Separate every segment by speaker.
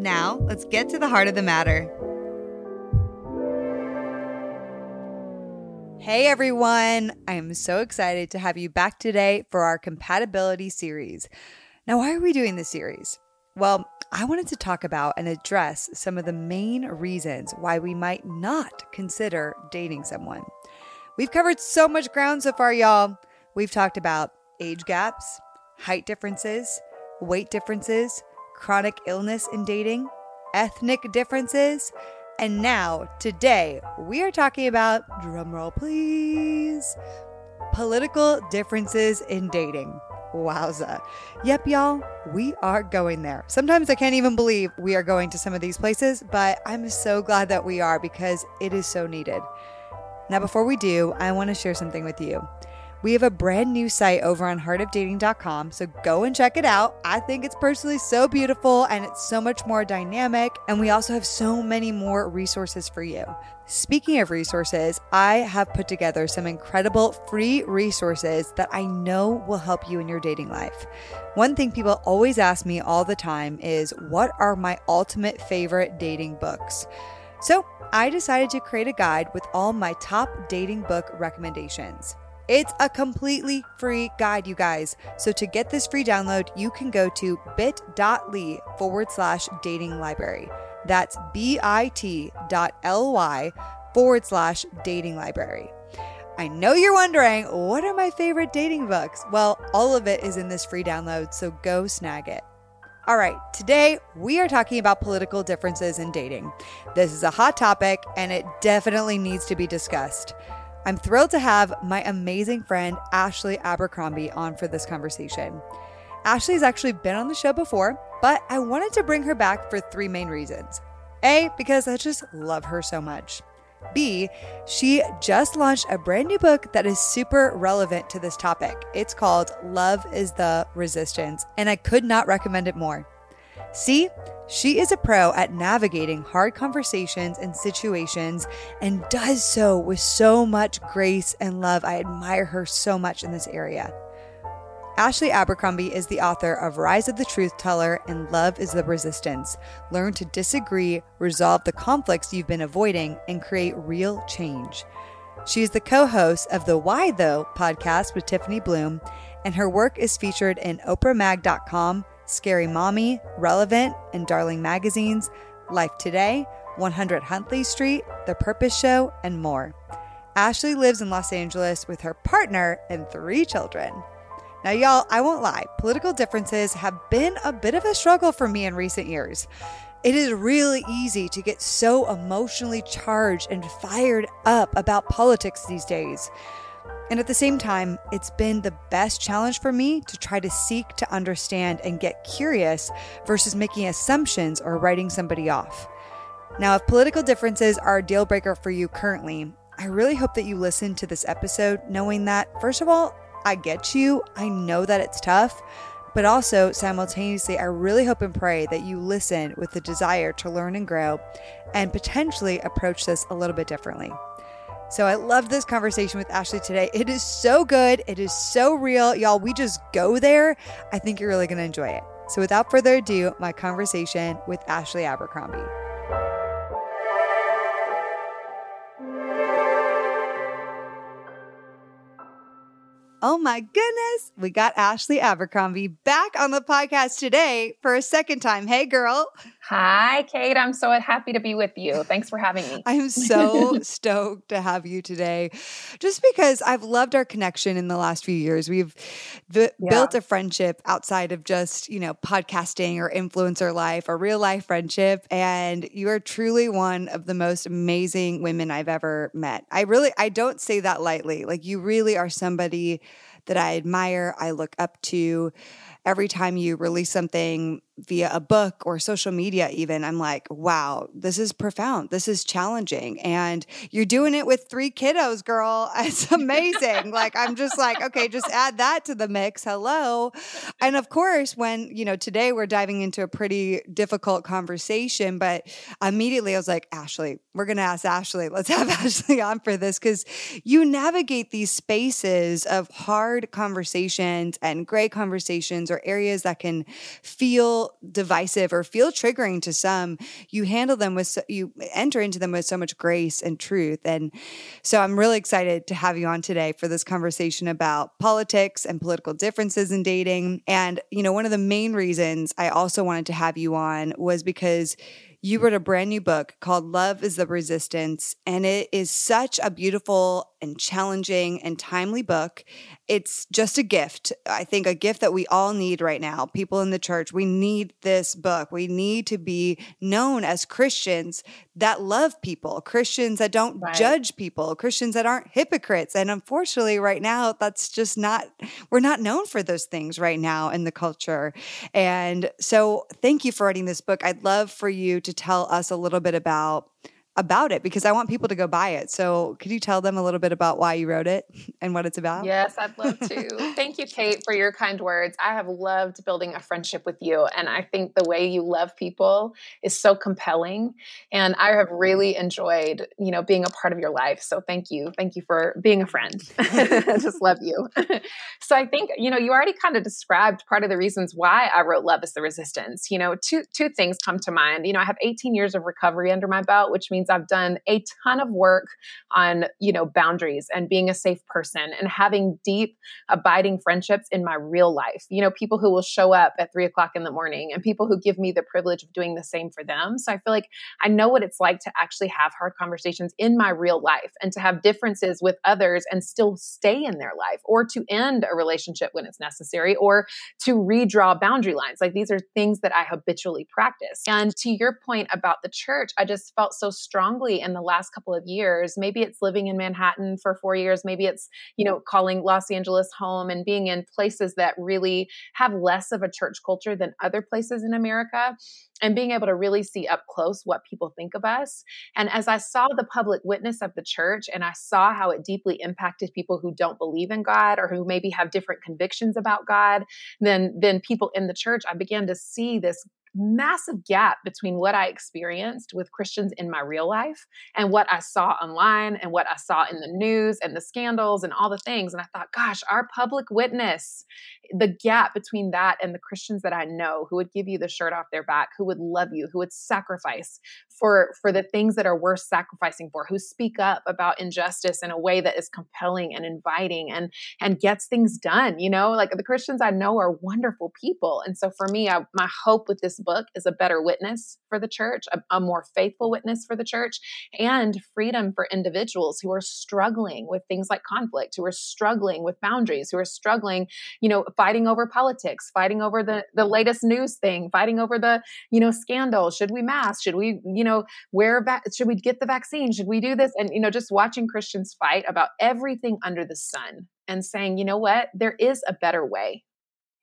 Speaker 1: Now, let's get to the heart of the matter. Hey everyone, I am so excited to have you back today for our compatibility series. Now, why are we doing this series? Well, I wanted to talk about and address some of the main reasons why we might not consider dating someone. We've covered so much ground so far, y'all. We've talked about age gaps, height differences, weight differences, chronic illness in dating, ethnic differences, and now, today, we are talking about, drumroll please, political differences in dating. Wowza. Yep, y'all, we are going there. Sometimes I can't even believe we are going to some of these places, but I'm so glad that we are because it is so needed. Now, before we do, I want to share something with you. We have a brand new site over on heartofdating.com, so go and check it out. I think it's personally so beautiful and it's so much more dynamic, and we also have so many more resources for you. Speaking of resources, I have put together some incredible free resources that I know will help you in your dating life. One thing people always ask me all the time is what are my ultimate favorite dating books? So, I decided to create a guide with all my top dating book recommendations. It's a completely free guide, you guys. So to get this free download, you can go to bit.ly forward slash dating library. That's bit.ly forward slash dating library. I know you're wondering, what are my favorite dating books? Well, all of it is in this free download, so go snag it. All right, today we are talking about political differences in dating. This is a hot topic and it definitely needs to be discussed. I'm thrilled to have my amazing friend Ashley Abercrombie on for this conversation. Ashley's actually been on the show before, but I wanted to bring her back for three main reasons. A, because I just love her so much. B, she just launched a brand new book that is super relevant to this topic. It's called Love is the Resistance, and I could not recommend it more. C, she is a pro at navigating hard conversations and situations and does so with so much grace and love. I admire her so much in this area. Ashley Abercrombie is the author of Rise of the Truth Teller and Love is the Resistance. Learn to disagree, resolve the conflicts you've been avoiding, and create real change. She is the co host of the Why Tho podcast with Tiffany Bluhm, and her work is featured in OprahMag.com, Scary Mommy, Relevant, and Darling Magazines, Life Today, 100 Huntley Street, The Purpose Show, and more. Ashley lives in Los Angeles with her partner and three children. Now, y'all, I won't lie, political differences have been a bit of a struggle for me in recent years. It is really easy to get so emotionally charged and fired up about politics these days. And at the same time, it's been the best challenge for me to try to seek to understand and get curious versus making assumptions or writing somebody off. Now, if political differences are a deal breaker for you currently, I really hope that you listen to this episode knowing that, first of all, I get you. I know that it's tough. But also, simultaneously, I really hope and pray that you listen with the desire to learn and grow and potentially approach this a little bit differently. So I love this conversation with Ashley today. It is so good. It is so real. Y'all, we just go there. I think you're really going to enjoy it. So without further ado, my conversation with Ashley Abercrombie. Oh my goodness. We got Ashley Abercrombie back on the podcast today for a second time. Hey, girl.
Speaker 2: Hi, Kait. I'm so happy to be with you. Thanks for having me.
Speaker 1: I'm so stoked to have you today, just because I've loved our connection in the last few years. We've v- yeah. built a friendship outside of just, you know, podcasting or influencer life, a real life friendship. And you are truly one of the most amazing women I've ever met. I really, I don't say that lightly. Like, you really are somebody that I admire, I look up to every time you release something via a book or social media, even, I'm like, wow, this is profound. This is challenging. And you're doing it with three kiddos, girl. It's amazing. like, I'm just like, okay, just add that to the mix. Hello. And of course, when, you know, today we're diving into a pretty difficult conversation, but immediately I was like, Ashley, we're going to ask Ashley. Let's have Ashley on for this because you navigate these spaces of hard conversations and gray conversations or areas that can feel divisive or feel triggering to some. You handle them with, so, you enter into them with so much grace and truth. And so I'm really excited to have you on today for this conversation about politics and political differences in dating. And, you know, one of the main reasons I also wanted to have you on was because you wrote a brand new book called Love is the Resistance, and it is such a beautiful and challenging and timely book. It's just a gift. I think a gift that we all need right now. People in the church, we need this book. We need to be known as Christians that love people, Christians that don't right. judge people, Christians that aren't hypocrites. And unfortunately, right now, that's just not, we're not known for those things right now in the culture. And so, thank you for writing this book. I'd love for you to tell us a little bit about about it because I want people to go buy it. So, could you tell them a little bit about why you wrote it and what it's about?
Speaker 2: Yes, I'd love to. Thank you, Kait, for your kind words. I have loved building a friendship with you. And I think the way you love people is so compelling. And I have really enjoyed, you know, being a part of your life. So, thank you. Thank you for being a friend. I just love you. so, I think, you know, you already kind of described part of the reasons why I wrote Love is the Resistance. You know, two, two things come to mind. You know, I have 18 years of recovery under my belt, which means I've done a ton of work on, you know, boundaries and being a safe person and having deep, abiding friendships in my real life. You know, people who will show up at three o'clock in the morning and people who give me the privilege of doing the same for them. So I feel like I know what it's like to actually have hard conversations in my real life and to have differences with others and still stay in their life or to end a relationship when it's necessary or to redraw boundary lines. Like these are things that I habitually practice. And to your point about the church, I just felt so strong strongly in the last couple of years. Maybe it's living in Manhattan for four years. Maybe it's, you know, calling Los Angeles home and being in places that really have less of a church culture than other places in America and being able to really see up close what people think of us. And as I saw the public witness of the church and I saw how it deeply impacted people who don't believe in God or who maybe have different convictions about God than, than people in the church, I began to see this massive gap between what I experienced with Christians in my real life and what I saw online and what I saw in the news and the scandals and all the things. And I thought, gosh, our public witness, the gap between that and the Christians that I know who would give you the shirt off their back, who would love you, who would sacrifice for for the things that are worth sacrificing for, who speak up about injustice in a way that is compelling and inviting and and gets things done, you know? Like the Christians I know are wonderful people. And so for me, I, my hope with this book is a better witness for the church, a, a more faithful witness for the church, and freedom for individuals who are struggling with things like conflict, who are struggling with boundaries, who are struggling, you know, fighting over politics, fighting over the the latest news thing, fighting over the, you know, scandal. Should we mask? Should we, you know, wear va- should we get the vaccine? Should we do this? And you know, just watching Christians fight about everything under the sun and saying, you know what, there is a better way.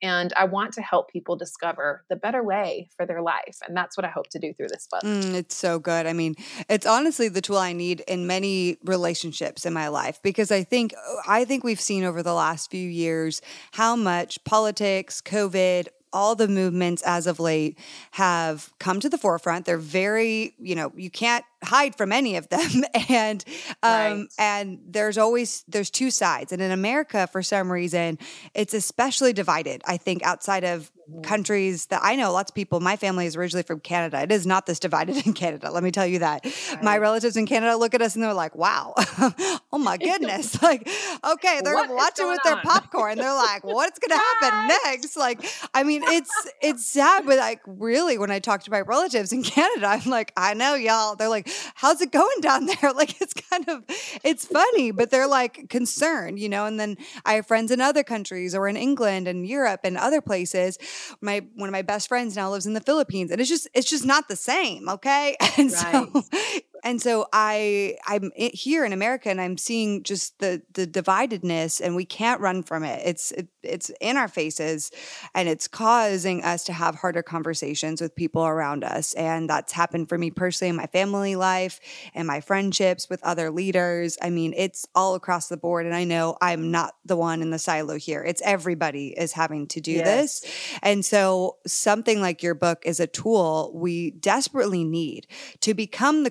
Speaker 2: And I want to help people discover the better way for their life. And that's what I hope to do through this book.
Speaker 1: Mm, it's so good. I mean, it's honestly the tool I need in many relationships in my life because I think I think we've seen over the last few years how much politics, COVID, all the movements as of late have come to the forefront. They're very, you know, you can't hide from any of them. And um right. and there's always there's two sides. And in america for some reason it's especially divided i think outside of mm-hmm. countries that i know. Lots of people my family is originally from canada. It is not this divided in canada let me tell you that. Right. my relatives in canada look at us and they're like wow. Oh my goodness. Like okay they're what watching with on? their popcorn. They're like what's gonna happen next? Like i mean it's it's sad but like really when i talk to my relatives in canada i'm like i know y'all. They're like how's it going down there? Like it's kind of it's funny, but they're like concerned, you know. And then I have friends in other countries or in England and Europe and other places. My one of my best friends now lives in the Philippines, and it's just it's just not the same, okay? And right. so And so I I'm here in America and I'm seeing just the the dividedness and we can't run from it. It's it, it's in our faces and it's causing us to have harder conversations with people around us and that's happened for me personally in my family life and my friendships with other leaders. I mean, it's all across the board and I know I'm not the one in the silo here. It's everybody is having to do yes. this. And so something like your book is a tool we desperately need to become the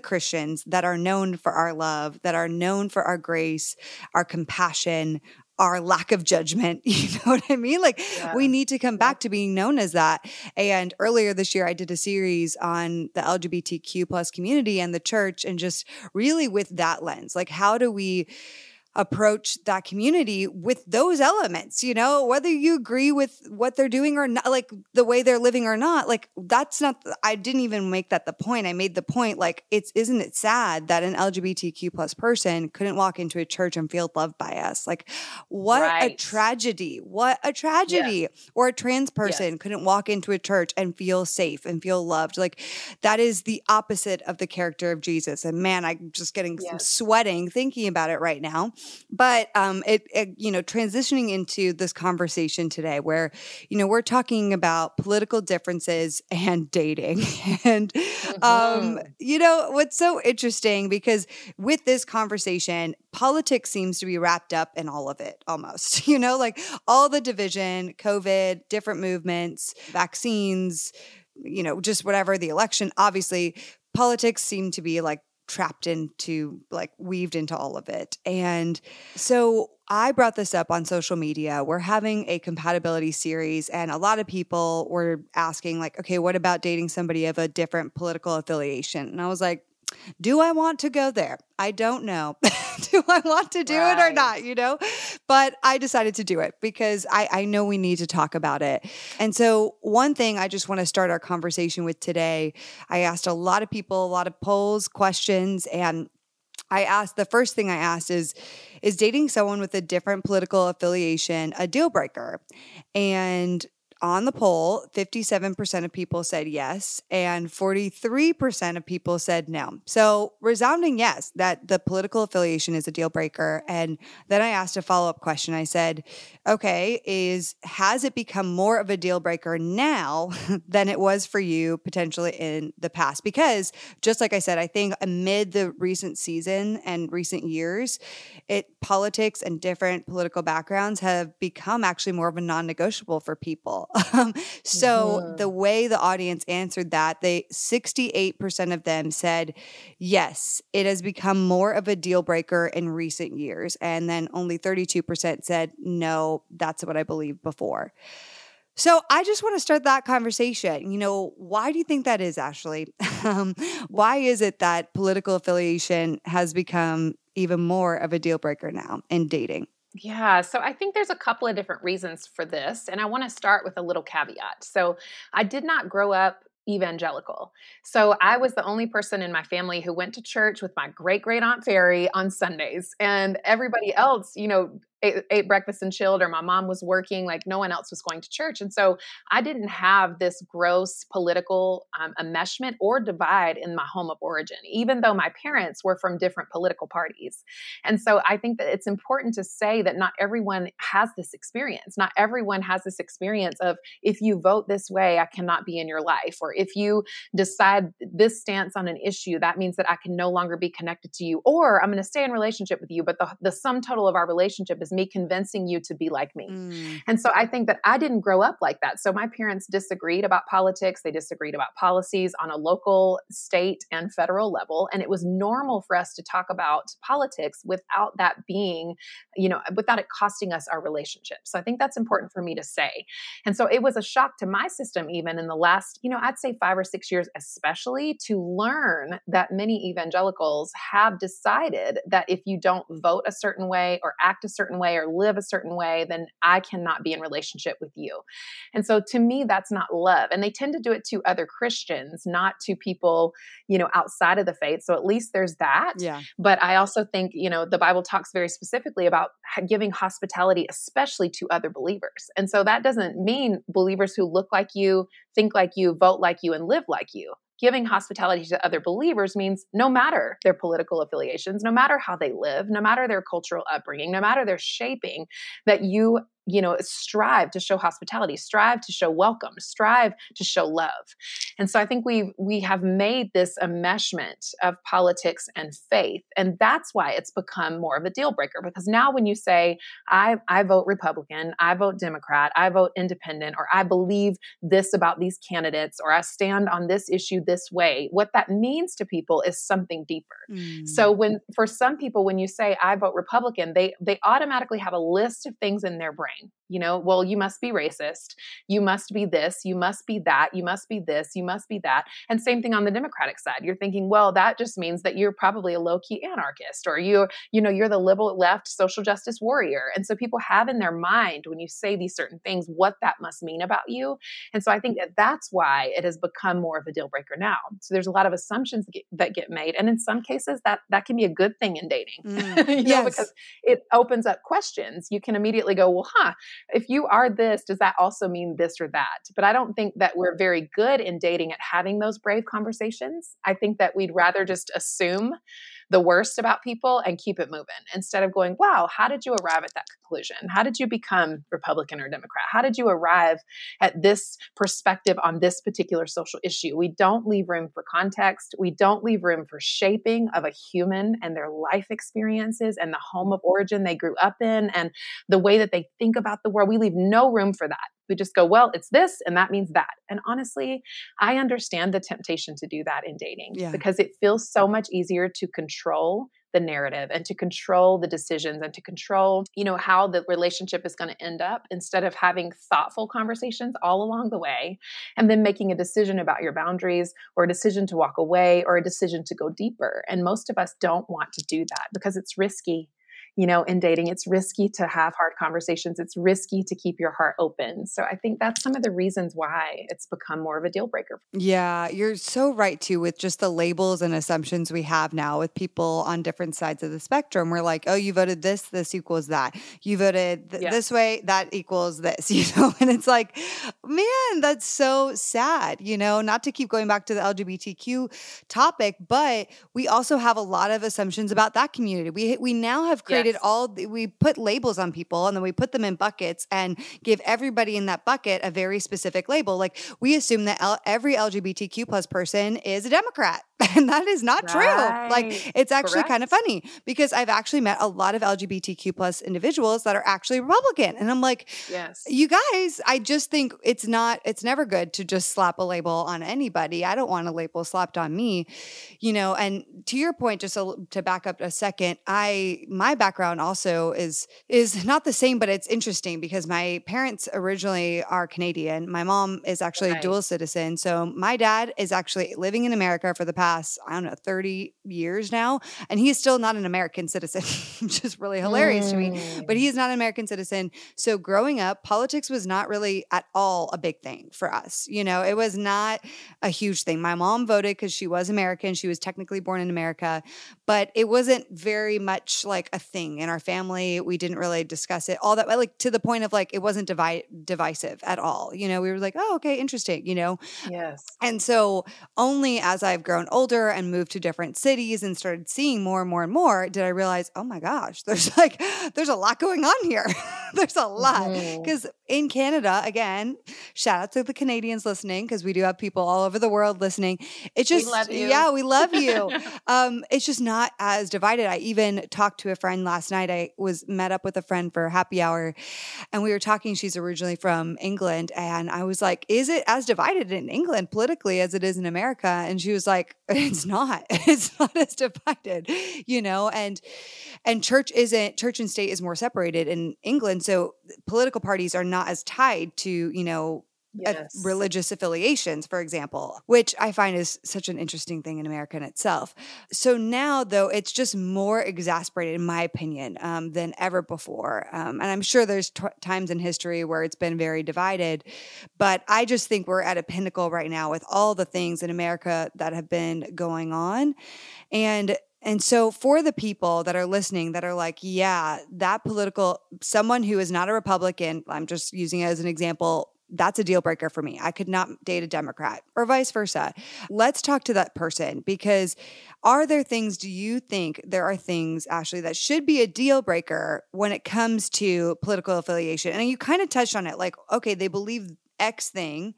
Speaker 1: That are known for our love, that are known for our grace, our compassion, our lack of judgment. You know what I mean? Like yeah. we need to come back to being known as that. And earlier this year, I did a series on the LGBTQ plus community and the church and just really with that lens. Like, how do we approach that community with those elements, you know, whether you agree with what they're doing or not, like the way they're living or not, like that's not, I didn't even make that the point. I made the point, like, it's, isn't it sad that an LGBTQ plus person couldn't walk into a church and feel loved by us? Like, what right. a tragedy. What a tragedy. Yes. Or a trans person yes. couldn't walk into a church and feel safe and feel loved. Like, that is the opposite of the character of Jesus. And man, I'm just getting yes. sweating thinking about it right now. But um, it, it, you know, transitioning into this conversation today, where you know we're talking about political differences and dating, and um, mm-hmm. you know what's so interesting because with this conversation, politics seems to be wrapped up in all of it almost. You know, like all the division, COVID, different movements, vaccines, you know, just whatever the election. Obviously, politics seem to be like trapped into like weaved into all of it. And so I brought this up on social media. We're having a compatibility series, and a lot of people were asking, like, okay, what about dating somebody of a different political affiliation? And I was like, do I want to go there? I don't know. do I want to do right. it or not? You know, but I decided to do it because I, I know we need to talk about it. And so, one thing I just want to start our conversation with today I asked a lot of people, a lot of polls, questions, and I asked the first thing I asked is is dating someone with a different political affiliation a deal breaker? And on the poll, 57% of people said yes, and 43% of people said no. So, resounding yes, that the political affiliation is a deal breaker. And then I asked a follow up question. I said, okay, is has it become more of a deal breaker now than it was for you potentially in the past? Because just like I said, I think amid the recent season and recent years, it politics and different political backgrounds have become actually more of a non negotiable for people. Um, so mm-hmm. the way the audience answered that, they 68% of them said, yes, it has become more of a deal breaker in recent years. And then only 32% said, no, that's what I believed before. So I just want to start that conversation. You know, why do you think that is, Ashley? um, why is it that political affiliation has become even more of a deal breaker now in dating?
Speaker 2: Yeah, so I think there's a couple of different reasons for this. And I want to start with a little caveat. So I did not grow up evangelical. So I was the only person in my family who went to church with my great great aunt Fairy on Sundays. And everybody else, you know, ate, ate, breakfast and chilled or my mom was working like no one else was going to church. And so i didn't have this gross political um, enmeshment or divide in my home of origin even though my parents were from different political parties. And so i think that it's important to say that not everyone has this experience. Not everyone has this experience of if you vote this way i cannot be in your life or if you decide this stance on an issue that means that i can no longer be connected to you or i'm going to stay in relationship with you but the, the sum total of our relationship is me convincing you to be like me. Mm. And so I think that I didn't grow up like that. So my parents disagreed about politics, they disagreed about policies on a local, state, and federal level. And it was normal for us to talk about politics without that being, you know, without it costing us our relationship. So I think that's important for me to say. And so it was a shock to my system, even in the last, you know, I'd say five or six years, especially to learn that many evangelicals have decided that if you don't vote a certain way or act a certain way or live a certain way, then I cannot be in relationship with you. And so to me, that's not love. And they tend to do it to other Christians, not to people, you know, outside of the faith. So at least there's that.
Speaker 1: Yeah.
Speaker 2: But I also think, you know, the Bible talks very specifically about giving hospitality, especially to other believers. And so that doesn't mean believers who look like you, think like you, vote like you, and live like you giving hospitality to other believers means no matter their political affiliations, no matter how they live, no matter their cultural upbringing, no matter their shaping, that you you know strive to show hospitality strive to show welcome strive to show love. And so i think we we have made this enmeshment of politics and faith and that's why it's become more of a deal breaker because now when you say i i vote republican i vote democrat i vote independent or i believe this about these candidates or i stand on this issue this way what that means to people is something deeper. Mm. so when for some people when you say i vote republican they they automatically have a list of things in their brain fine you know, well, you must be racist. You must be this. You must be that. You must be this. You must be that. And same thing on the Democratic side. You're thinking, well, that just means that you're probably a low key anarchist or you, you know, you're the liberal left social justice warrior. And so people have in their mind when you say these certain things what that must mean about you. And so I think that that's why it has become more of a deal breaker now. So there's a lot of assumptions that get, that get made. And in some cases, that that can be a good thing in dating, mm. you know, because it opens up questions. You can immediately go, well, huh, if you are this, does that also mean this or that? But I don't think that we're very good in dating at having those brave conversations. I think that we'd rather just assume the worst about people and keep it moving instead of going, wow, how did you arrive at that conclusion? How did you become Republican or Democrat? How did you arrive at this perspective on this particular social issue? We don't leave room for context. We don't leave room for shaping of a human and their life experiences and the home of origin they grew up in and the way that they think about the world. We leave no room for that. We just go, well, it's this and that means that. And honestly, I understand the temptation to do that in dating yeah. because it feels so much easier to control the narrative and to control the decisions and to control, you know, how the relationship is going to end up instead of having thoughtful conversations all along the way and then making a decision about your boundaries or a decision to walk away or a decision to go deeper. And most of us don't want to do that because it's risky you know, in dating, it's risky to have hard conversations. It's risky to keep your heart open. So I think that's some of the reasons why it's become more of a deal breaker.
Speaker 1: Yeah, you're so right too with just the labels and assumptions we have now with people on different sides of the spectrum. We're like, oh, you voted this, this equals that. You voted th- yeah. this way, that equals this, you know? And it's like, man, that's so sad, you know, not to keep going back to the LGBTQ topic, but we also have a lot of assumptions about that community. We we now have created yes. all we put labels on people and then we put them in buckets and give everybody in that bucket a very specific label like we assume that L- every lgbtq plus person is a democrat and that is not right. true like it's actually Correct. kind of funny because i've actually met a lot of lgbtq plus individuals that are actually republican and i'm like yes you guys i just think it's not it's never good to just slap a label on anybody i don't want a label slapped on me you know and to your point just a, to back up a second i my background also is is not the same but it's interesting because my parents originally are canadian my mom is actually a dual citizen so my dad is actually living in america for the past past, I don't know, 30 years now. And he is still not an American citizen, which is really hilarious mm. to me. But he is not an American citizen. So growing up, politics was not really at all a big thing for us. You know, it was not a huge thing. My mom voted because she was American. She was technically born in America, but it wasn't very much like a thing in our family. We didn't really discuss it all that like to the point of like it wasn't divi- divisive at all. You know, we were like, oh, okay, interesting, you know?
Speaker 2: Yes.
Speaker 1: And so only as I've grown older and moved to different cities and started seeing more and more and more, did I realize, oh my gosh, there's like, there's a lot going on here. there's a lot. Because mm-hmm. in Canada, again, shout out to the Canadians listening, because we do have people all over the world listening. It's just, we yeah, we love you. um, it's just not as divided. I even talked to a friend last night. I was met up with a friend for happy hour and we were talking. She's originally from England. And I was like, is it as divided in England politically as it is in America? And she was like, it's hmm. not it's not as divided you know and and church isn't church and state is more separated in england so political parties are not as tied to you know yes. religious affiliations, for example, which I find is such an interesting thing in America in itself. So now, though, it's just more exasperated, in my opinion, um, than ever before. Um, and I'm sure there's t- times in history where it's been very divided, but I just think we're at a pinnacle right now with all the things in America that have been going on. And and so, for the people that are listening that are like, yeah, that political, someone who is not a Republican, I'm just using it as an example, that's a deal breaker for me. I could not date a Democrat or vice versa. Let's talk to that person because are there things, do you think there are things, Ashley, that should be a deal breaker when it comes to political affiliation? And you kind of touched on it like, okay, they believe X thing.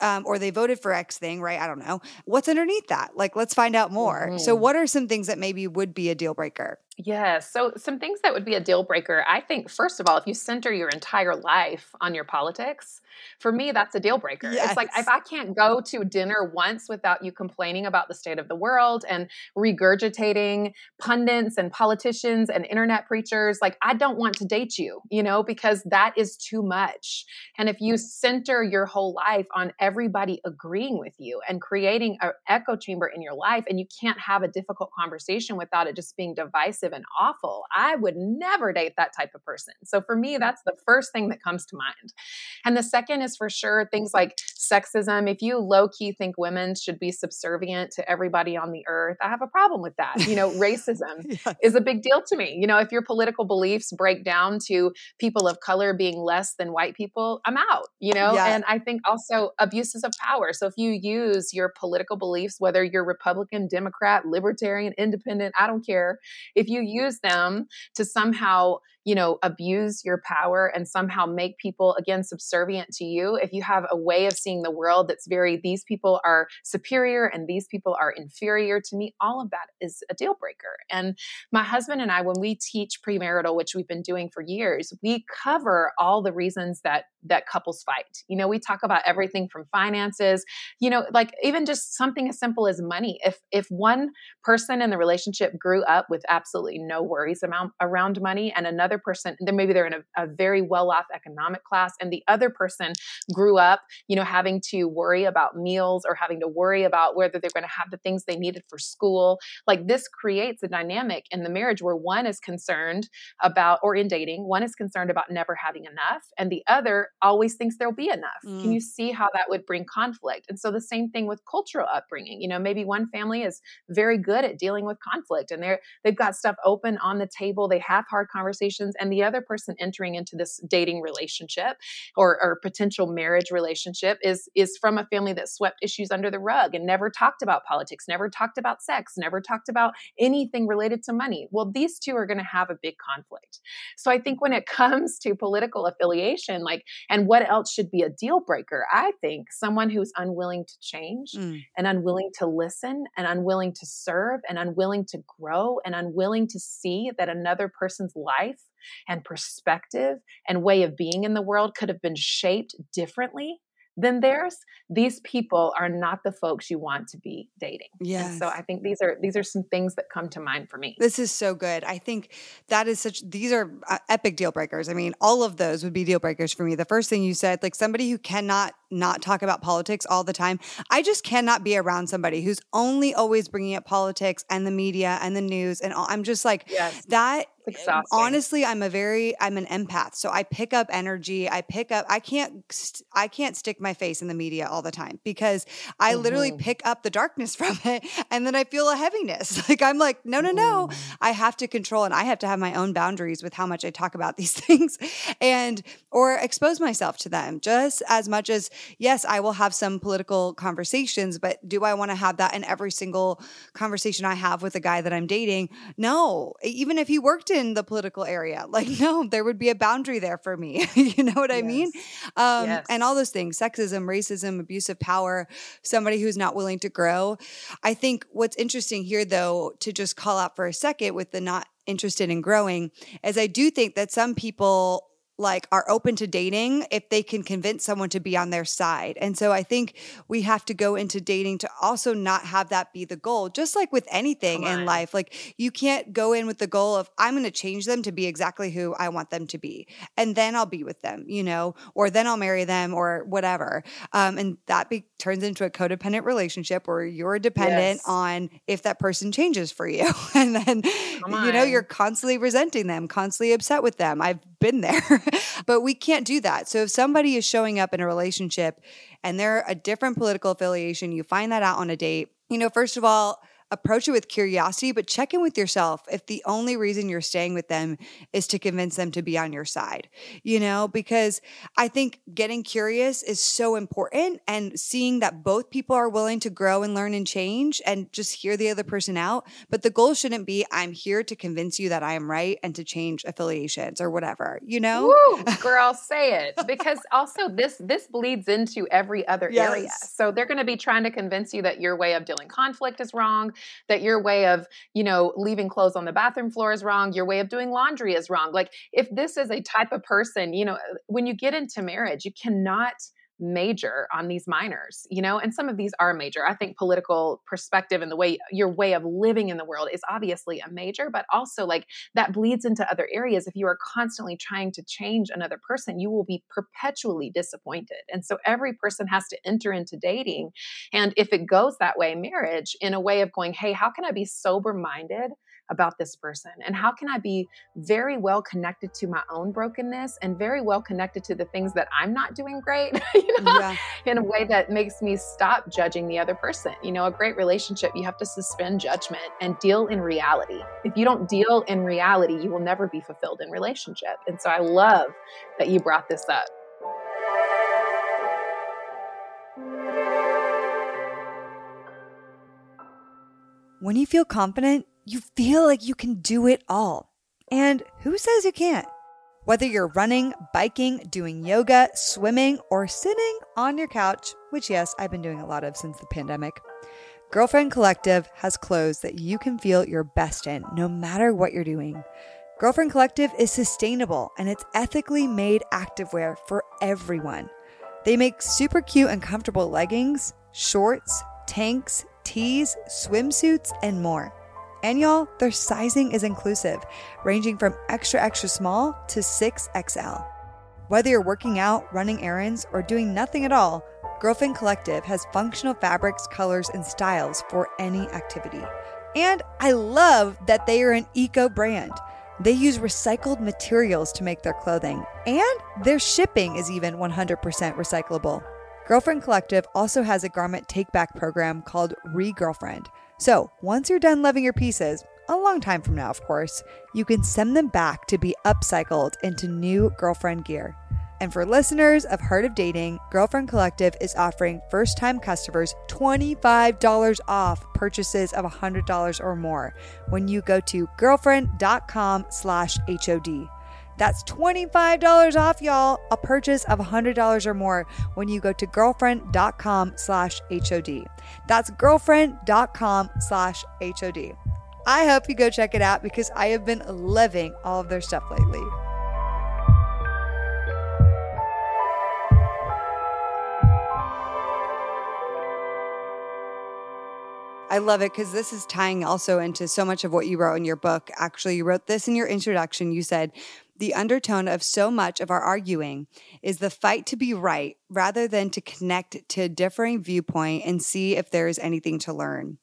Speaker 1: Um, or they voted for X thing, right? I don't know. What's underneath that? Like, let's find out more. Mm-hmm. So, what are some things that maybe would be a deal breaker?
Speaker 2: Yes. So, some things that would be a deal breaker, I think, first of all, if you center your entire life on your politics, for me, that's a deal breaker. Yes. It's like if I can't go to dinner once without you complaining about the state of the world and regurgitating pundits and politicians and internet preachers, like I don't want to date you, you know, because that is too much. And if you center your whole life on everybody agreeing with you and creating an echo chamber in your life, and you can't have a difficult conversation without it just being divisive and awful, I would never date that type of person. So for me, mm. that's the first thing that comes to mind. And the second is for sure things like sexism. If you low key think women should be subservient to everybody on the earth, I have a problem with that. You know, racism yes. is a big deal to me. You know, if your political beliefs break down to people of color being less than white people, I'm out, you know? Yeah. And I think also abuses of power. So if you use your political beliefs, whether you're Republican, Democrat, Libertarian, Independent, I don't care, if you use them to somehow you know, abuse your power and somehow make people again subservient to you, if you have a way of seeing the world that's very, these people are superior and these people are inferior to me, all of that is a deal breaker. And my husband and I, when we teach premarital, which we've been doing for years, we cover all the reasons that that couples fight. You know, we talk about everything from finances, you know, like even just something as simple as money. If if one person in the relationship grew up with absolutely no worries amount around money and another other person, then maybe they're in a, a very well off economic class, and the other person grew up, you know, having to worry about meals or having to worry about whether they're going to have the things they needed for school. Like this creates a dynamic in the marriage where one is concerned about, or in dating, one is concerned about never having enough, and the other always thinks there'll be enough. Mm. Can you see how that would bring conflict? And so the same thing with cultural upbringing. You know, maybe one family is very good at dealing with conflict and they're they've got stuff open on the table, they have hard conversations and the other person entering into this dating relationship or, or potential marriage relationship is is from a family that swept issues under the rug and never talked about politics never talked about sex never talked about anything related to money. Well these two are going to have a big conflict. So i think when it comes to political affiliation like and what else should be a deal breaker? I think someone who's unwilling to change mm. and unwilling to listen and unwilling to serve and unwilling to grow and unwilling to see that another person's life and perspective and way of being in the world could have been shaped differently than theirs these people are not the folks you want to be dating. Yeah so i think these are these are some things that come to mind for me.
Speaker 1: This is so good. I think that is such these are uh, epic deal breakers. I mean all of those would be deal breakers for me. The first thing you said like somebody who cannot not talk about politics all the time i just cannot be around somebody who's only always bringing up politics and the media and the news and all, i'm just like yes. that exhausting. Honestly, I'm a very I'm an empath. So I pick up energy. I pick up I can't I can't stick my face in the media all the time because I mm-hmm. literally pick up the darkness from it and then I feel a heaviness. Like I'm like, no, no, no. Mm. I have to control and I have to have my own boundaries with how much I talk about these things and or expose myself to them just as much as yes, I will have some political conversations, but do I want to have that in every single conversation I have with a guy that I'm dating? No. Even if he worked in the political area. Like, no, there would be a boundary there for me. you know what yes. I mean? Um, yes. And all those things sexism, racism, abuse of power, somebody who's not willing to grow. I think what's interesting here, though, to just call out for a second with the not interested in growing, is I do think that some people like are open to dating if they can convince someone to be on their side. And so I think we have to go into dating to also not have that be the goal. Just like with anything in life, like you can't go in with the goal of I'm going to change them to be exactly who I want them to be. And then I'll be with them, you know, or then I'll marry them or whatever. Um, and that be- turns into a codependent relationship where you're dependent yes. on if that person changes for you. and then, you know, you're constantly resenting them, constantly upset with them. I've been there. but we can't do that. So if somebody is showing up in a relationship and they're a different political affiliation, you find that out on a date. You know, first of all, approach it with curiosity, but check in with yourself if the only reason you're staying with them is to convince them to be on your side, you know, because I think getting curious is so important and seeing that both people are willing to grow and learn and change and just hear the other person out. But the goal shouldn't be, I'm here to convince you that I am right and to change affiliations or whatever, you know?
Speaker 2: Woo, girl, say it. Because also this this bleeds into every other yes. area. So they're going to be trying to convince you that your way of dealing conflict is wrong, that your way of, you know, leaving clothes on the bathroom floor is wrong, your way of doing laundry is wrong. Like if this is a type of person, you know, when you get into marriage, you cannot major on these minors, you know, and some of these are major. I think political perspective and the way your way of living in the world is obviously a major, but also like that bleeds into other areas. If you are constantly trying to change another person, you will be perpetually disappointed. And so every person has to enter into dating. And if it goes that way, marriage, in a way of going, hey, how can I be sober minded? About this person? And how can I be very well connected to my own brokenness and very well connected to the things that I'm not doing great, you know, yeah. in a way that makes me stop judging the other person? You know, a great relationship, you have to suspend judgment and deal in reality. If you don't deal in reality, you will never be fulfilled in relationship. And so I love that you brought this up.
Speaker 1: When you feel confident, you feel like you can do it all. And who says you can't? Whether you're running, biking, doing yoga, swimming, or sitting on your couch, which, yes, I've been doing a lot of since the pandemic, Girlfriend Collective has clothes that you can feel your best in no matter what you're doing. Girlfriend Collective is sustainable and it's ethically made activewear for everyone. They make super cute and comfortable leggings, shorts, tanks, tees, swimsuits, and more. And y'all, their sizing is inclusive, ranging from extra, extra small to 6XL. Whether you're working out, running errands, or doing nothing at all, Girlfriend Collective has functional fabrics, colors, and styles for any activity. And I love that they are an eco brand. They use recycled materials to make their clothing, and their shipping is even 100% recyclable. Girlfriend Collective also has a garment take back program called Re Girlfriend so once you're done loving your pieces, a long time from now, of course, you can send them back to be upcycled into new girlfriend gear. And for listeners of Heart of Dating, Girlfriend Collective is offering first time customers $25 off purchases of $100 or more when you go to girlfriend.com slash HOD. That's $25 off, y'all. A purchase of $100 or more when you go to girlfriend.com slash HOD. That's girlfriend.com slash HOD. I hope you go check it out because I have been loving all of their stuff lately. I love it because this is tying also into so much of what you wrote in your book. Actually, you wrote this in your introduction. You said, the undertone of so much of our arguing is the fight to be right rather than to connect to a differing viewpoint and see if there is anything to learn.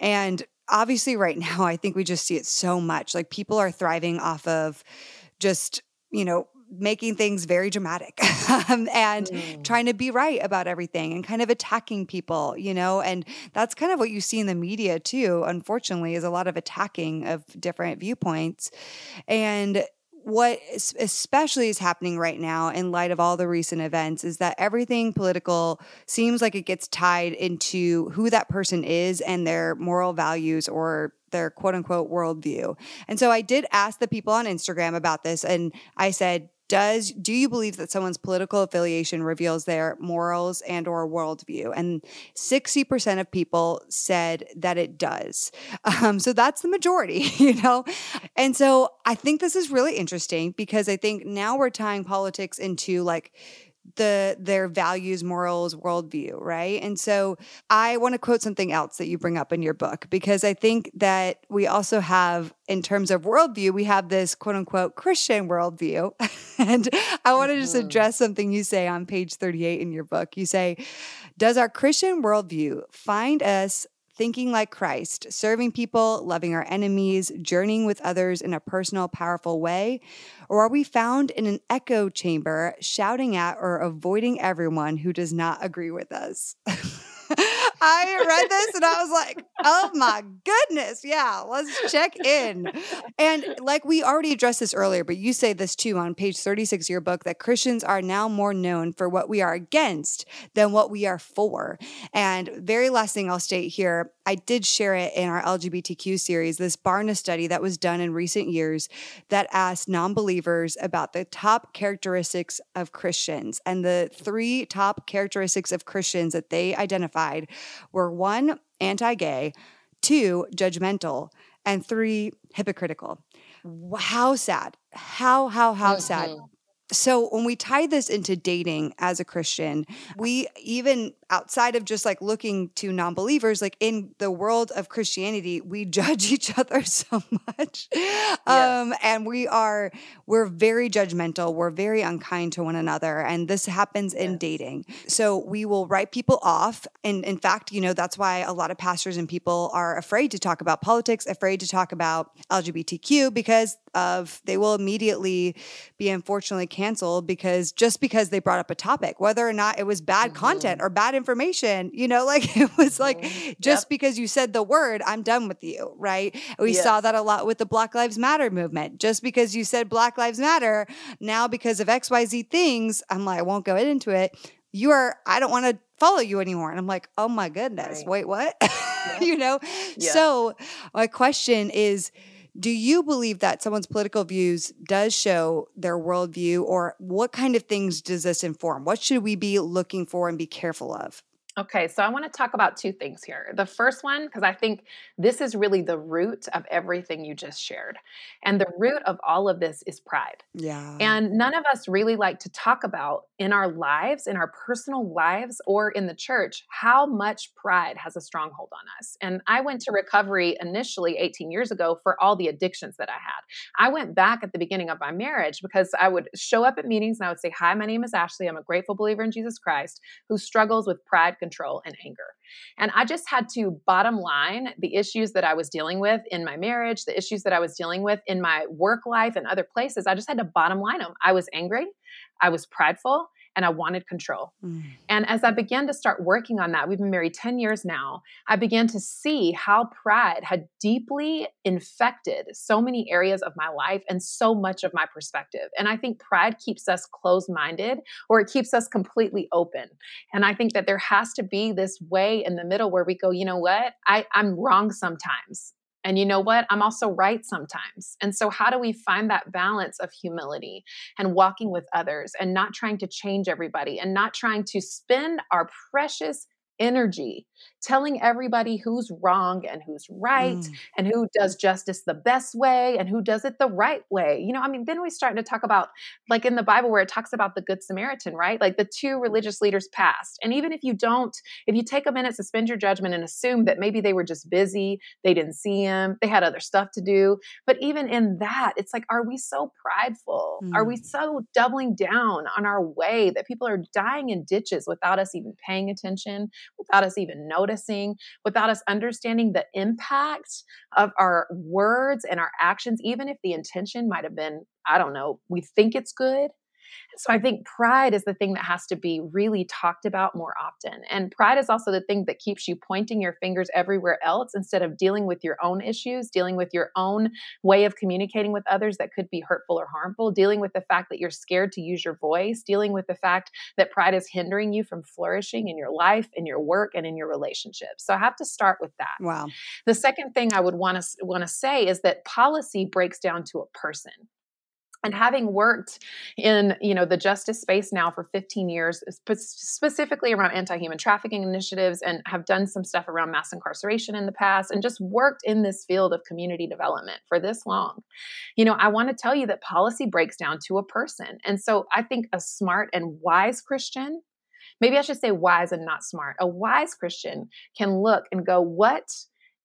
Speaker 1: And obviously, right now, I think we just see it so much. Like people are thriving off of just, you know, making things very dramatic um, and mm. trying to be right about everything and kind of attacking people, you know, and that's kind of what you see in the media too, unfortunately, is a lot of attacking of different viewpoints. And what especially is happening right now in light of all the recent events is that everything political seems like it gets tied into who that person is and their moral values or their quote unquote worldview. And so I did ask the people on Instagram about this and I said, does do you believe that someone's political affiliation reveals their morals and or worldview? And 60% of people said that it does. Um, so that's the majority you know? And so i think this is really interesting because i think now we're tying politics into like the their values, morals, worldview, right? And so I want to quote something else that you bring up in your book because I think that we also have, in terms of worldview, we have this quote unquote Christian worldview. and I want to just mm-hmm. address something you say on page 38 in your book. You say, Does our Christian worldview find us thinking like Christ, serving people, loving our enemies, journeying with others in a personal, powerful way? Or are we found in an echo chamber, shouting at or avoiding everyone who does not agree with us? I read this and I was like, oh my goodness. Yeah, let's check in. And like we already addressed this earlier, but you say this too on page 36 of your book that Christians are now more known for what we are against than what we are for. And very last thing I'll state here I did share it in our LGBTQ series, this Barna study that was done in recent years that asked non believers about the top characteristics of Christians. And the three top characteristics of Christians that they identified were one, anti gay, two, judgmental, and three, hypocritical. How sad. How, how, how mm-hmm. sad. So when we tie this into dating as a Christian, we even outside of just like looking to non-believers like in the world of christianity we judge each other so much. Yes. um and we are we're very judgmental. We're very unkind to one another and this happens in dating. So we will write people off and in fact you know that's why a lot of pastors and people are afraid to talk about politics afraid to talk about lgbtq because of they will immediately be unfortunately canceled because just because they brought up a topic whether or not it was bad mm-hmm. content or bad information. You know, like it was like mm-hmm. just yep. because you said the word, I'm done with you, right? We yes. saw that a lot with the Black Lives Matter movement. Just because you said Black Lives Matter, now because of XYZ things, I'm like, I won't go into it. You are, I don't want to follow you anymore. And I'm like, oh my goodness, right. wait, what? Yeah. you know? Yeah. So my question is, do you believe that someone's political views does show their worldview, or what kind of things does this inform? What should we be looking for and be careful of?
Speaker 2: Okay, so I want to talk about two things here. The first one, because I think this is really the root of everything you just shared. And the root of all of this is pride.
Speaker 1: Yeah.
Speaker 2: And none of us really like to talk about in our lives, in our personal lives, or in the church, how much pride has a stronghold on us. And I went to recovery initially 18 years ago for all the addictions that I had. I went back at the beginning of my marriage because I would show up at meetings and I would say, Hi, my name is Ashley. I'm a grateful believer in Jesus Christ who struggles with pride control, and anger. And I just had to bottom line the issues that I was dealing with in my marriage, the issues that I was dealing with in my work life and other places. I just had to bottom line them. I was angry, I was prideful, and I wanted control. Mm. And as I began to start working on that, we've been married 10 years now, I began to see how pride had deeply infected so many areas of my life and so much of my perspective. And I think pride keeps us closed minded or it keeps us completely open. And I think that there has to be this way in the middle where we go, you know what? I, I'm wrong sometimes. And you know what? I'm also right sometimes. And so, how do we find that balance of humility and walking with others and not trying to change everybody and not trying to spend our precious energy telling everybody who's wrong and who's right mm. and who does justice the best way and who does it the right way. You know, I mean, then we start to talk about, like in the Bible, where it talks about the Good Samaritan, right? Like the two religious leaders passed. And even if you don't, if you take a minute, suspend your judgment and assume that maybe they were just busy, they didn't see him, they had other stuff to do. But even in that, it's like, are we so prideful? Mm. Are we mm. so doubling down on our way that people are dying in ditches without us even paying attention, without us even noticing? Noticing, without us understanding the impact of our words and our actions, even if the intention might have been, I don't know, we think it's good, so I think pride is the thing that has to be really talked about more often. And pride is also the thing that keeps you pointing your fingers everywhere else instead of dealing with your own issues, dealing with your own way of communicating with others that could be hurtful or harmful, dealing with the fact that you're scared to use your voice, dealing with the fact that pride is hindering you from flourishing in your life, in your work, and in your relationships. So I have to start with that.
Speaker 1: Wow.
Speaker 2: The second thing I would want to want to say is that policy breaks down to a person and having worked in you know the justice space now for 15 years specifically around anti-human trafficking initiatives and have done some stuff around mass incarceration in the past and just worked in this field of community development for this long you know i want to tell you that policy breaks down to a person. And so i think a smart and wise christian maybe i should say wise and not smart a wise christian can look and go what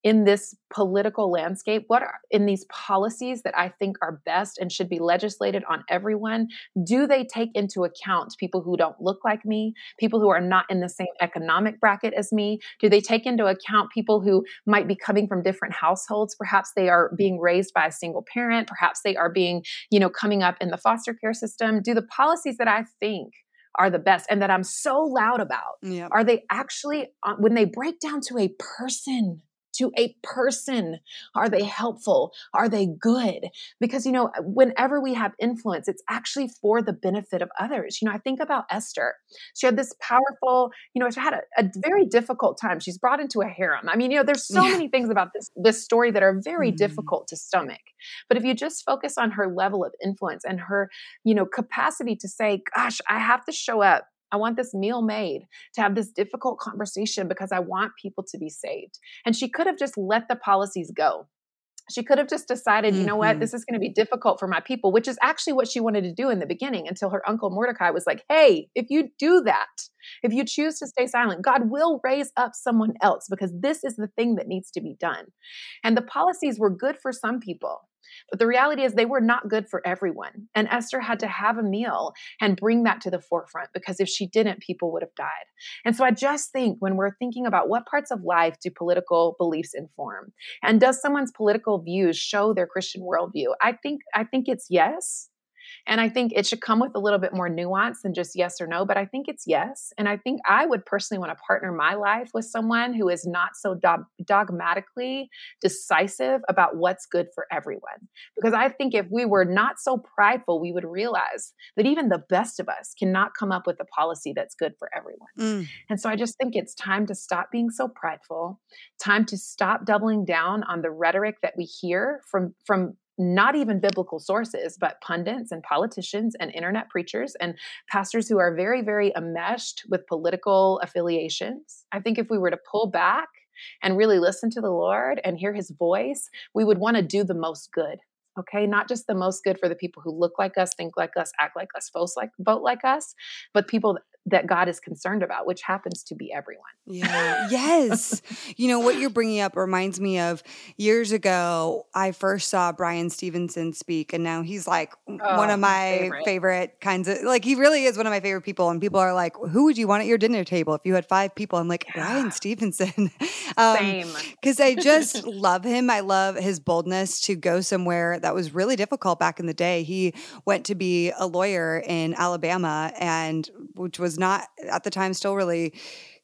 Speaker 2: in this political landscape what are in these policies that i think are best and should be legislated on everyone do they take into account people who don't look like me people who are not in the same economic bracket as me? Do they take into account people who might be coming from different households? Perhaps they are being raised by a single parent. Perhaps they are being you know coming up in the foster care system. Do the policies that i think are the best and that i'm so loud about yep. are they actually uh, when they break down to a person to a person. Are they helpful? Are they good? Because, you know, whenever we have influence, it's actually for the benefit of others. You know, I think about Esther. She had this powerful, you know, she had a, a very difficult time. She's brought into a harem. I mean, you know, there's so yeah. many things about this, this story that are very mm. difficult to stomach. But if you just focus on her level of influence and her, you know, capacity to say, gosh, I have to show up I want this meal made to have this difficult conversation because I want people to be saved. And she could have just let the policies go. She could have just decided, mm-hmm. you know what, mm-hmm. this is going to be difficult for my people, which is actually what she wanted to do in the beginning until her uncle Mordecai was like, hey, if you do that, if you choose to stay silent, God will raise up someone else because this is the thing that needs to be done. And the policies were good for some people. But the reality is, they were not good for everyone. And Esther had to have a meal and bring that to the forefront because if she didn't, people would have died. And so I just think when we're thinking about what parts of life do political beliefs inform, and does someone's political views show their Christian worldview? I think I think it's yes. And I think it should come with a little bit more nuance than just yes or no, but I think it's yes. And I think I would personally want to partner my life with someone who is not so dog- dogmatically decisive about what's good for everyone. Because I think if we were not so prideful, we would realize that even the best of us cannot come up with a policy that's good for everyone. Mm. And so I just think it's time to stop being so prideful, time to stop doubling down on the rhetoric that we hear from from not even biblical sources, but pundits and politicians and internet preachers and pastors who are very, very enmeshed with political affiliations. I think if we were to pull back and really listen to the Lord and hear his voice, we would want to do the most good. Okay, not just the most good for the people who look like us, think like us, act like us, vote like vote like us, but people that God is concerned about, which happens to be everyone.
Speaker 1: Yeah. yes. you know, what you're bringing up reminds me of years ago, I first saw Bryan Stevenson speak, and now he's like oh, one of my favorite. favorite. kinds of, like, he really is one of my favorite people. And people are like, who would you want at your dinner table if you had five people? I'm like, yeah. Bryan Stevenson.
Speaker 2: um, Same.
Speaker 1: Because I just love him. I love his boldness to go somewhere that was really difficult back in the day. He went to be a lawyer in Alabama, and which was not at the time still really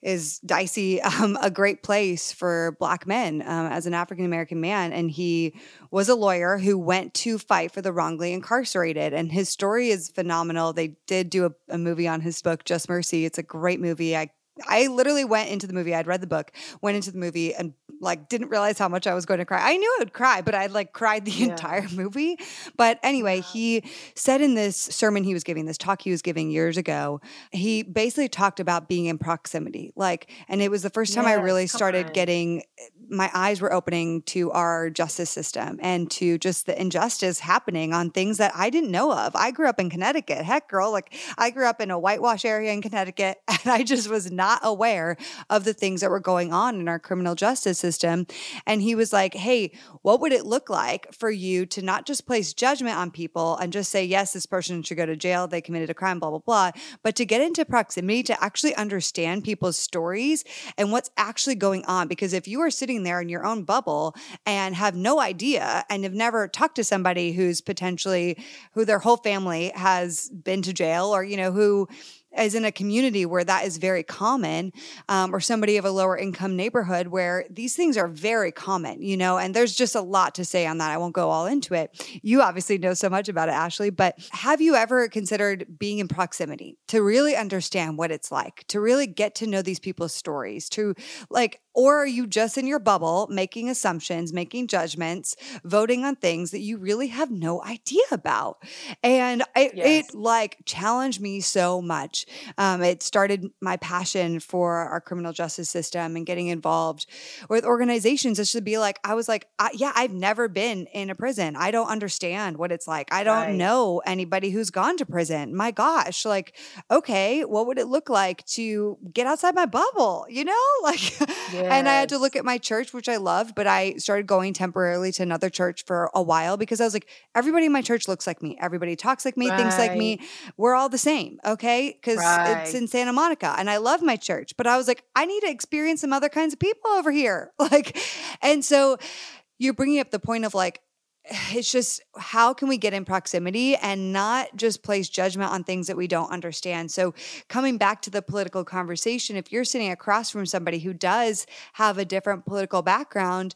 Speaker 1: is dicey um, a great place for black men um, as an african american man. And he was a lawyer who went to fight for the wrongly incarcerated. And his story is phenomenal. They did do a, a movie on his book just mercy. It's a great movie. I I literally went into the movie. I'd read the book, went into the movie, and like didn't realize how much I was going to cry. I knew I would cry, but I'd like cried the yeah. entire movie. But anyway, he said in this sermon he was giving, this talk he was giving years ago, he basically talked about being in proximity. Like, and it was the first time I really started getting my eyes were opening to our justice system and to just the injustice happening on things that I didn't know of. I grew up in Connecticut. Heck, girl, like I grew up in a whitewash area in Connecticut, and I just was not aware of the things that were going on in our criminal justice system. And he was like, Hey, what would it look like for you to not just place judgment on people and just say, Yes, this person should go to jail, they committed a crime, blah, blah, blah, but to get into proximity to actually understand people's stories and what's actually going on? Because if you are sitting there in your own bubble and have no idea and have never talked to somebody who's potentially who their whole family has been to jail or you know who is in a community where that is very common, um, or somebody of a lower income neighborhood where these things are very common, you know, and there's just a lot to say on that. I won't go all into it. You obviously know so much about it, Ashley, but have you ever considered being in proximity to really understand what it's like, to really get to know these people's stories, to like, or are you just in your bubble making assumptions, making judgments, voting on things that you really have no idea about? And it, yes. it like challenged me so much um, it started my passion for our criminal justice system and getting involved with organizations. It should be like, I was like, I, yeah, I've never been in a prison. I don't understand what it's like. I don't right. know anybody who's gone to prison. My gosh, like, okay, what would it look like to get outside my bubble? You know, like. And I had to look at my church, which I loved, but I started going temporarily to another church for a while because I was like, everybody in my church looks like me. Everybody talks like me, right. thinks like me. We're all the same. Okay. Because right. it's in Santa Monica and I love my church. But I was like, I need to experience some other kinds of people over here. Like, and so you're bringing up the point of like, it's just how can we get in proximity and not just place judgment on things that we don't understand. So, coming back to the political conversation, if you're sitting across from somebody who does have a different political background,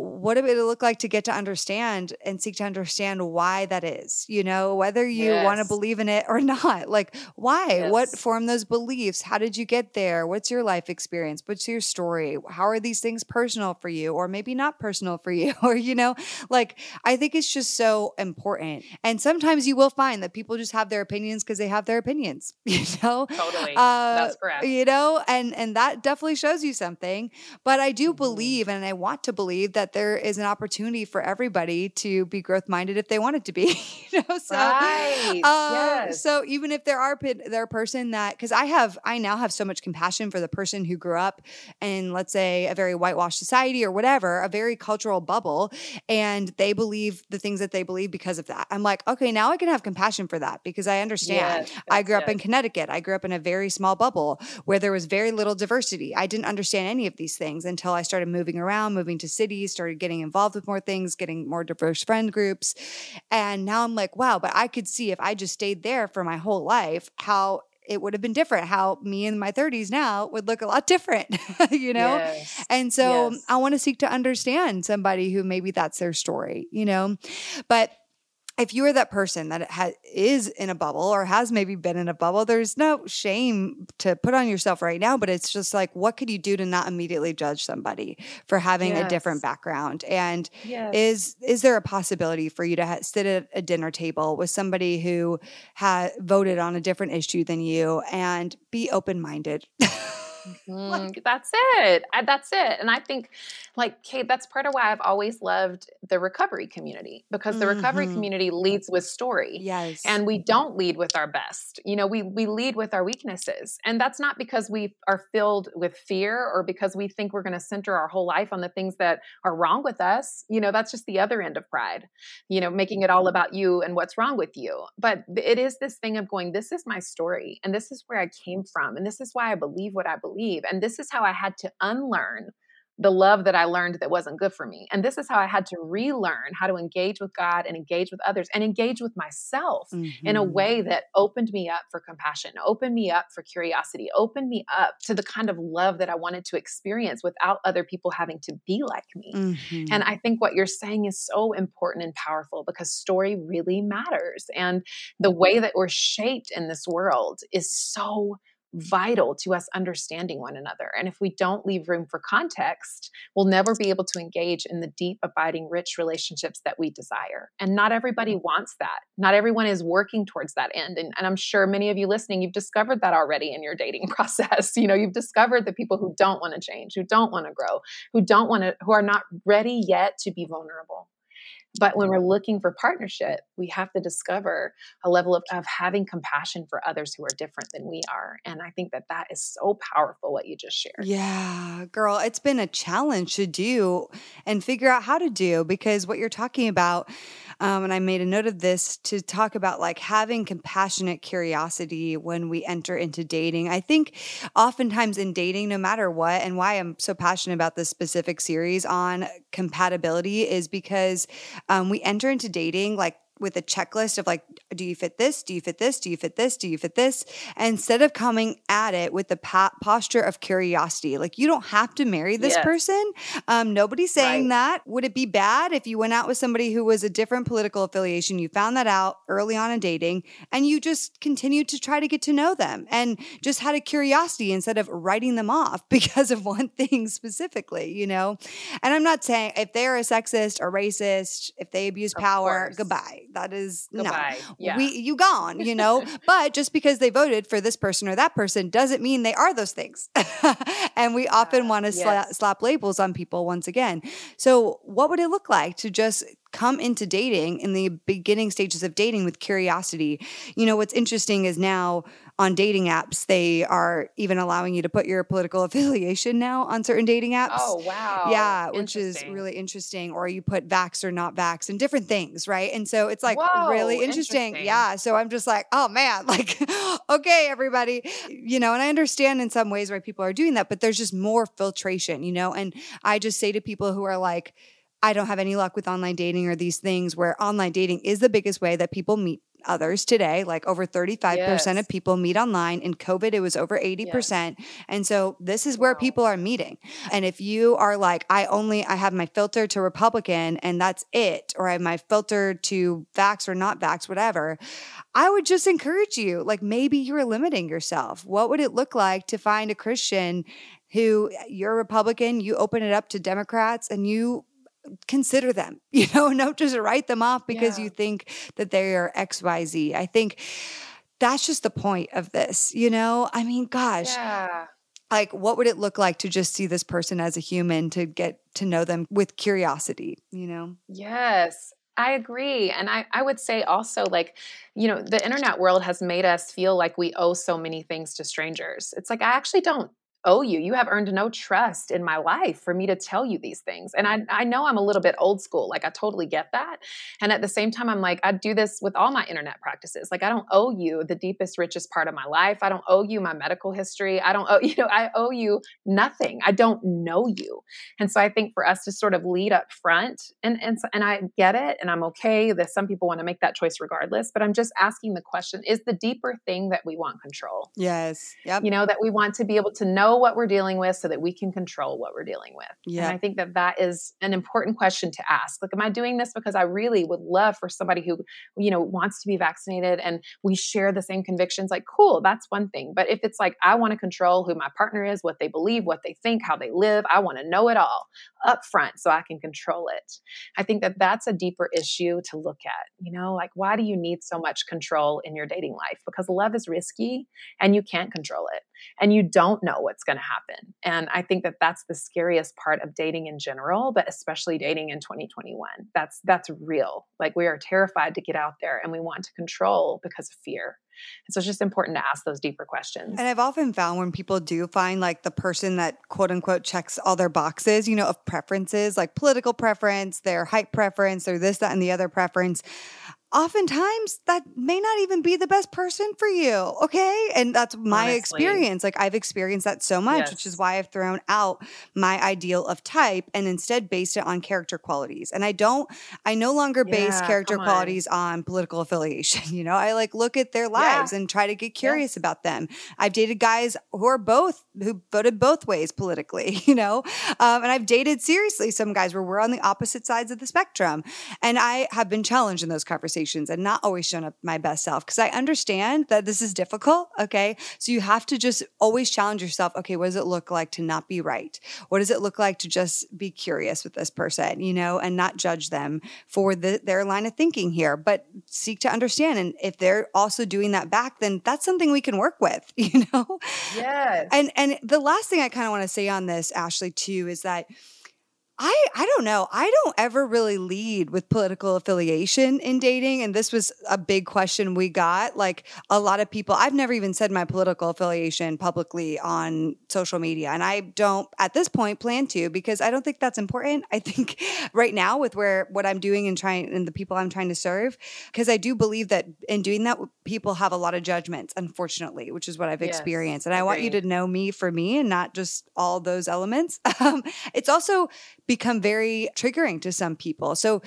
Speaker 1: what would it look like to get to understand and seek to understand why that is you know whether you yes. want to believe in it or not like why? Yes. what form those beliefs? How did you get there? What's your life experience? What's your story? How are these things personal for you or maybe not personal for you? Or you know like i think it's just so important. And sometimes you will find that people just have their opinions because they have their opinions you know?
Speaker 2: Totally. Uh, that's correct.
Speaker 1: you know and and that definitely shows you something. But i do mm-hmm. believe and i want to believe that there is an opportunity for everybody to be growth minded if they wanted to be. you know,
Speaker 2: so right.
Speaker 1: uh, yes. so even if there are there person that because I have I now have so much compassion for the person who grew up in let's say a very whitewashed society or whatever, a very cultural bubble, and they believe the things that they believe because of that. I'm like, okay, now I can have compassion for that because I understand. Yes, I grew up in Connecticut. I grew up in a very small bubble where there was very little diversity. I didn't understand any of these things until I started moving around, moving to cities, started getting involved with more things, getting more diverse friend groups. And now I'm like, wow, but I could see if I just stayed there for my whole life, how it would have been different how me in my 30s now would look a lot different you know yes. and so yes. i want to seek to understand somebody who maybe that's their story you know but if you are that person that ha- is in a bubble or has maybe been in a bubble, there's no shame to put on yourself right now, but it's just like, what could you do to not immediately judge somebody for having yes. a different background? And yes. is is there a possibility for you to ha- sit at a dinner table with somebody who had voted on a different issue than you and be open minded?
Speaker 2: Mm, that's it. That's it. And I think, like, Kait, that's part of why I've always loved the recovery community because the mm-hmm. recovery community leads with story.
Speaker 1: Yes.
Speaker 2: And we don't lead with our best. You know, we we lead with our weaknesses. And that's not because we are filled with fear or because we think we're going to center our whole life on the things that are wrong with us. You know, that's just the other end of pride. You know, making it all about you and what's wrong with you. But it is this thing of going, this is my story and this is where I came from and this is why I believe what I believe believe. And this is how I had to unlearn the love that I learned that wasn't good for me. And this is how I had to relearn how to engage with God and engage with others and engage with myself mm-hmm. in a mm-hmm. way that opened me up for compassion, opened me up for curiosity, opened me up to the kind of love that I wanted to experience without other people having to be like me. Mm-hmm. And I think what you're saying is so important and powerful because story really matters. And the way that we're shaped in this world is so vital to us understanding one another. And if we don't leave room for context, we'll never be able to engage in the deep, abiding, rich relationships that we desire. And not everybody mm-hmm. wants that. Not everyone is working towards that end. And, and I'm sure many of you listening, you've discovered that already in your dating process. You know, you've discovered the people who don't want to change, who don't want to grow, who don't want to, who are not ready yet to be vulnerable. But when we're looking for partnership, we have to discover a level of, of having compassion for others who are different than we are. And I think that that is so powerful, what you just shared.
Speaker 1: Yeah, girl, it's been a challenge to do and figure out how to do because what you're talking about, um, and I made a note of this to talk about like having compassionate curiosity when we enter into dating. I think oftentimes in dating, no matter what, and why I'm so passionate about this specific series on compatibility is because um, we enter into dating like with a checklist of like, do you fit this? Do you fit this? Do you fit this? Do you fit this? And instead of coming at it with the pa- posture of curiosity, like you don't have to marry this yes. person. Um, nobody's saying right. that. Would it be bad if you went out with somebody who was a different political affiliation? You found that out early on in dating and you just continued to try to get to know them and just had a curiosity instead of writing them off because of one thing specifically, you know? And I'm not saying if they're a sexist or racist, if they abuse of power, course. goodbye that is Goodbye. no. Yeah. We you gone, you know. but just because they voted for this person or that person doesn't mean they are those things. and we often ah, want to yes. sla- slap labels on people once again. So, what would it look like to just come into dating in the beginning stages of dating with curiosity. You know, what's interesting is now on dating apps, they are even allowing you to put your political affiliation now on certain dating apps.
Speaker 2: Oh, wow.
Speaker 1: Yeah, which is really interesting. Or you put vax or not vax and different things, right? And so it's like Whoa, really interesting. interesting. Yeah. So I'm just like, oh man, like, okay, everybody, you know, and I understand in some ways why people are doing that, but there's just more filtration, you know? And I just say to people who are like, I don't have any luck with online dating or these things where online dating is the biggest way that people meet others today. Like over 35% yes. of people meet online. In COVID, it was over 80%. Yes. And so this is where wow. people are meeting. And if you are like, I only, I have my filter to Republican and that's it, or I have my filter to vax or not vax, whatever, I would just encourage you, like maybe you're limiting yourself. What would it look like to find a Christian who you're a Republican, you open it up to Democrats and you consider them, you know, don't just write them off because yeah. you think that they are XYZ. I think that's just the point of this, you know? I mean, gosh.
Speaker 2: Yeah.
Speaker 1: Like, what would it look like to just see this person as a human, to get to know them with curiosity, you know?
Speaker 2: Yes. I agree. And I, I would say also, like, you know, the internet world has made us feel like we owe so many things to strangers. It's like, I actually don't owe you. You have earned no trust in my life for me to tell you these things. And I, I know I'm a little bit old school. Like, I totally get that. And at the same time, I'm like, I do this with all my internet practices. Like, I don't owe you the deepest, richest part of my life. I don't owe you my medical history. I don't owe, you know, I owe you nothing. I don't know you. And so I think for us to sort of lead up front, and, and, and I get it, and I'm okay that some people want to make that choice regardless, but I'm just asking the question is the deeper thing that we want control?
Speaker 1: Yes. Yep.
Speaker 2: You know, that we want to be able to know know what we're dealing with so that we can control what we're dealing with. Yeah. And I think that that is an important question to ask. Like, am I doing this because I really would love for somebody who, you know, wants to be vaccinated and we share the same convictions? Like, cool, that's one thing. But if it's like, I want to control who my partner is, what they believe, what they think, how they live, I want to know it all up front so I can control it. I think that that's a deeper issue to look at. You know, like, why do you need so much control in your dating life? Because love is risky and you can't control it and you don't know what's going to happen. And I think that that's the scariest part of dating in general, but especially dating in 2021. That's that's real. Like we are terrified to get out there and we want to control because of fear. And so it's just important to ask those deeper questions.
Speaker 1: And I've often found when people do find like the person that quote unquote checks all their boxes, you know, of preferences, like political preference, their height preference, or this, that, and the other preference oftentimes that may not even be the best person for you. Okay. And that's my Honestly. experience. Like I've experienced that so much, yes. which is why I've thrown out my ideal of type and instead based it on character qualities. And I don't, I no longer yeah, base character qualities on. political affiliation. You know, I like look at their lives yeah. and try to get curious yeah. about them. I've dated guys who are both, who voted both ways politically, you know, um, and I've dated seriously some guys where we're on the opposite sides of the spectrum. And I have been challenged in those conversations conversations and not always showing up my best self because I understand that this is difficult. Okay. So you have to just always challenge yourself. Okay. What does it look like to not be right? What does it look like to just be curious with this person, you know, and not judge them for the, their line of thinking here, but seek to understand. And if they're also doing that back, then that's something we can work with, you know?
Speaker 2: Yes.
Speaker 1: And, and the last thing I kind of want to say on this, Ashley, too, is that I I don't know. I don't ever really lead with political affiliation in dating and this was a big question we got. Like a lot of people I've never even said my political affiliation publicly on social media and I don't at this point plan to because I don't think that's important. I think right now with where what I'm doing and trying and the people I'm trying to serve because I do believe that in doing that people have a lot of judgments unfortunately, which is what I've yes, experienced. And I, I want you to know me for me and not just all those elements. Um, it's also become very triggering to some people. So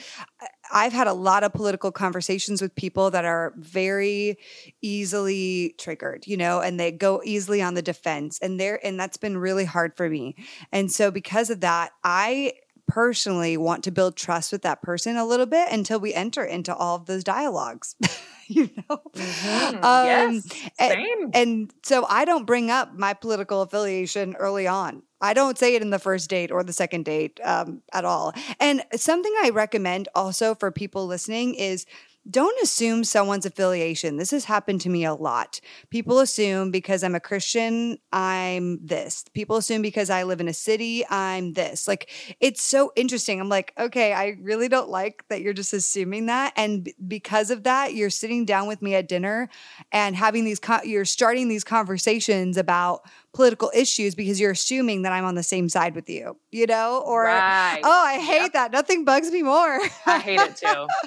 Speaker 1: I've had a lot of political conversations with people that are very easily triggered, you know, and they go easily on the defense and there and that's been really hard for me. And so because of that, I personally want to build trust with that person a little bit until we enter into all of those dialogues. you know?
Speaker 2: Mm-hmm. Um, yes,
Speaker 1: same. And, and so I don't bring up my political affiliation early on. I don't say it in the first date or the second date um, at all. And something I recommend also for people listening is don't assume someone's affiliation. This has happened to me a lot. People assume because I'm a Christian, I'm this. People assume because I live in a city, I'm this. Like, it's so interesting. I'm like, okay, I really don't like that you're just assuming that. And because of that, you're sitting down with me at dinner and having these, you're starting these conversations about political issues because you're assuming that I'm on the same side with you, you know? Or,
Speaker 2: right.
Speaker 1: oh, I hate yep. that. Nothing bugs me more.
Speaker 2: I hate it too.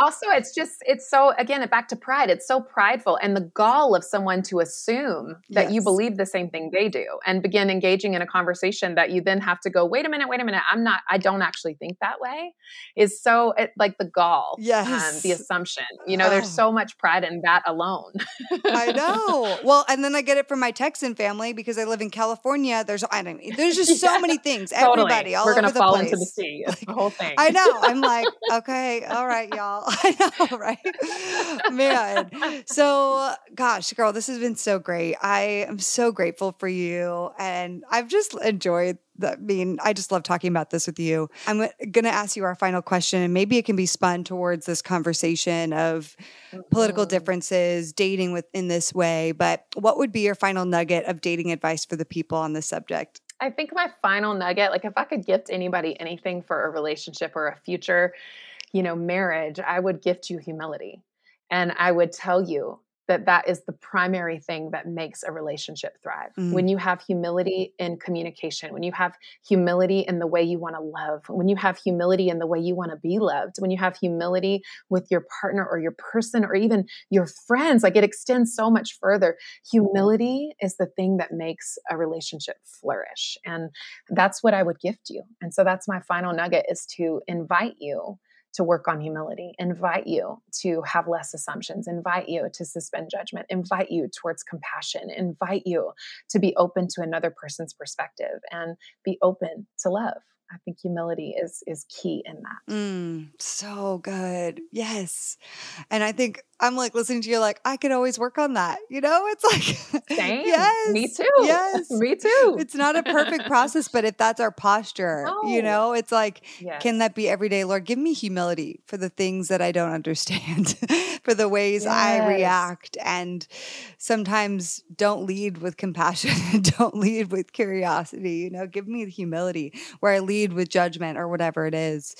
Speaker 2: Also, it's just, it's so, again, back to pride. It's so prideful and the gall of someone to assume that yes. you believe the same thing they do and begin engaging in a conversation that you then have to go, wait a minute, wait a minute. I'm not, I don't actually think that way is so it, like the gall.
Speaker 1: Yes.
Speaker 2: Um, the assumption, you know, oh. there's so much pride in that alone.
Speaker 1: I know. Well, and then I get it from my Texan family because I live in California. There's, I don't there's just so many things.
Speaker 2: totally.
Speaker 1: Everybody, all
Speaker 2: We're
Speaker 1: gonna
Speaker 2: fall
Speaker 1: place.
Speaker 2: into the sea. Like, the whole thing.
Speaker 1: I know. I'm like, okay, all right, y'all. I know, right? Man. So, gosh, girl, this has been so great. I am so grateful for you, and I've just enjoyed I mean, I just love talking about this with you. I'm going to ask you our final question, and maybe it can be spun towards this conversation of mm-hmm. political differences, dating within this way. But what would be your final nugget of dating advice for the people on this subject?
Speaker 2: I think my final nugget, like if I could gift anybody anything for a relationship or a future, you know, marriage, I would gift you humility. And I would tell you that that is the primary thing that makes a relationship thrive. Mm. When you have humility in communication, when you have humility in the way you want to love, when you have humility in the way you want to be loved, when you have humility with your partner or your person or even your friends, like it extends so much further. Humility is the thing that makes a relationship flourish. And that's what I would gift you. And so that's my final nugget is to invite you to work on humility, invite you to have less assumptions, invite you to suspend judgment, invite you towards compassion, invite you to be open to another person's perspective and be open to love. I think humility is is key in that.
Speaker 1: Mm, so good. Yes. And I think I'm like listening to you like I could always work on that. You know, it's like
Speaker 2: Same.
Speaker 1: yes.
Speaker 2: Me too.
Speaker 1: Yes.
Speaker 2: Me too.
Speaker 1: It's not a perfect process, but if that's our posture, no. you know, it's like
Speaker 2: yes.
Speaker 1: can that be every day, Lord, give me humility for the things that I don't understand, for the ways yes. I react and sometimes don't lead with compassion and don't lead with curiosity, you know, give me the humility where I lead with judgment or whatever it is.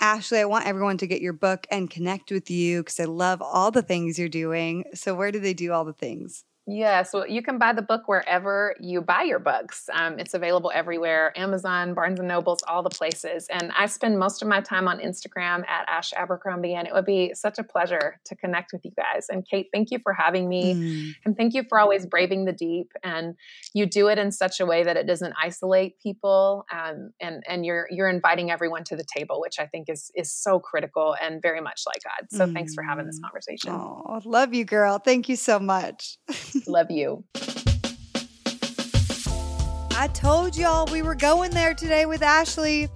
Speaker 1: Ashley, I want everyone to get your book and connect with you because I love all the things you're doing. So, where do they do all the things?
Speaker 2: Yeah, so you can buy the book wherever you buy your books. Um, it's available everywhere Amazon, Barnes and Nobles, all the places. And I spend most of my time on Instagram at Ash Abercrombie, and it would be such a pleasure to connect with you guys. And Kait, thank you for having me. Mm. And thank you for always braving the deep. And you do it in such a way that it doesn't isolate people. Um, and and you're you're inviting everyone to the table, which I think is is so critical and very much like God. So mm. thanks for having this mm. conversation.
Speaker 1: Oh, love you, girl. Thank you so much.
Speaker 2: Love you.
Speaker 1: I told y'all we were going there today with Ashley.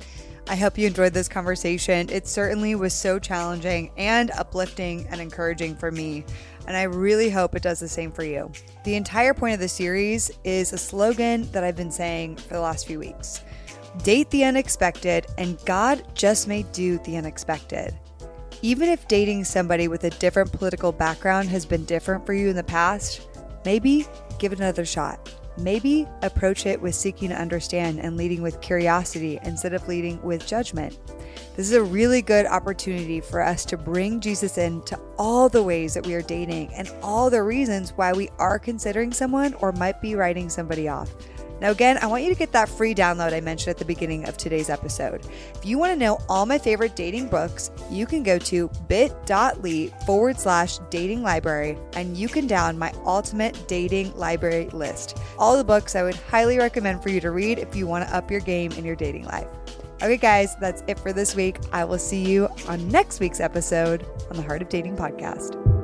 Speaker 1: I hope you enjoyed this conversation. It certainly was so challenging and uplifting and encouraging for me. And I really hope it does the same for you. The entire point of the series is a slogan that I've been saying for the last few weeks Date the unexpected, and God just may do the unexpected. Even if dating somebody with a different political background has been different for you in the past, Maybe give it another shot. Maybe approach it with seeking to understand and leading with curiosity instead of leading with judgment. This is a really good opportunity for us to bring Jesus into all the ways that we are dating and all the reasons why we are considering someone or might be writing somebody off. Now, again, I want you to get that free download I mentioned at the beginning of today's episode. If you want to know all my favorite dating books, you can go to bit.ly forward slash dating library and you can down my ultimate dating library list. All the books I would highly recommend for you to read if you want to up your game in your dating life. Okay, guys, that's it for this week. I will see you on next week's episode on the Heart of Dating podcast.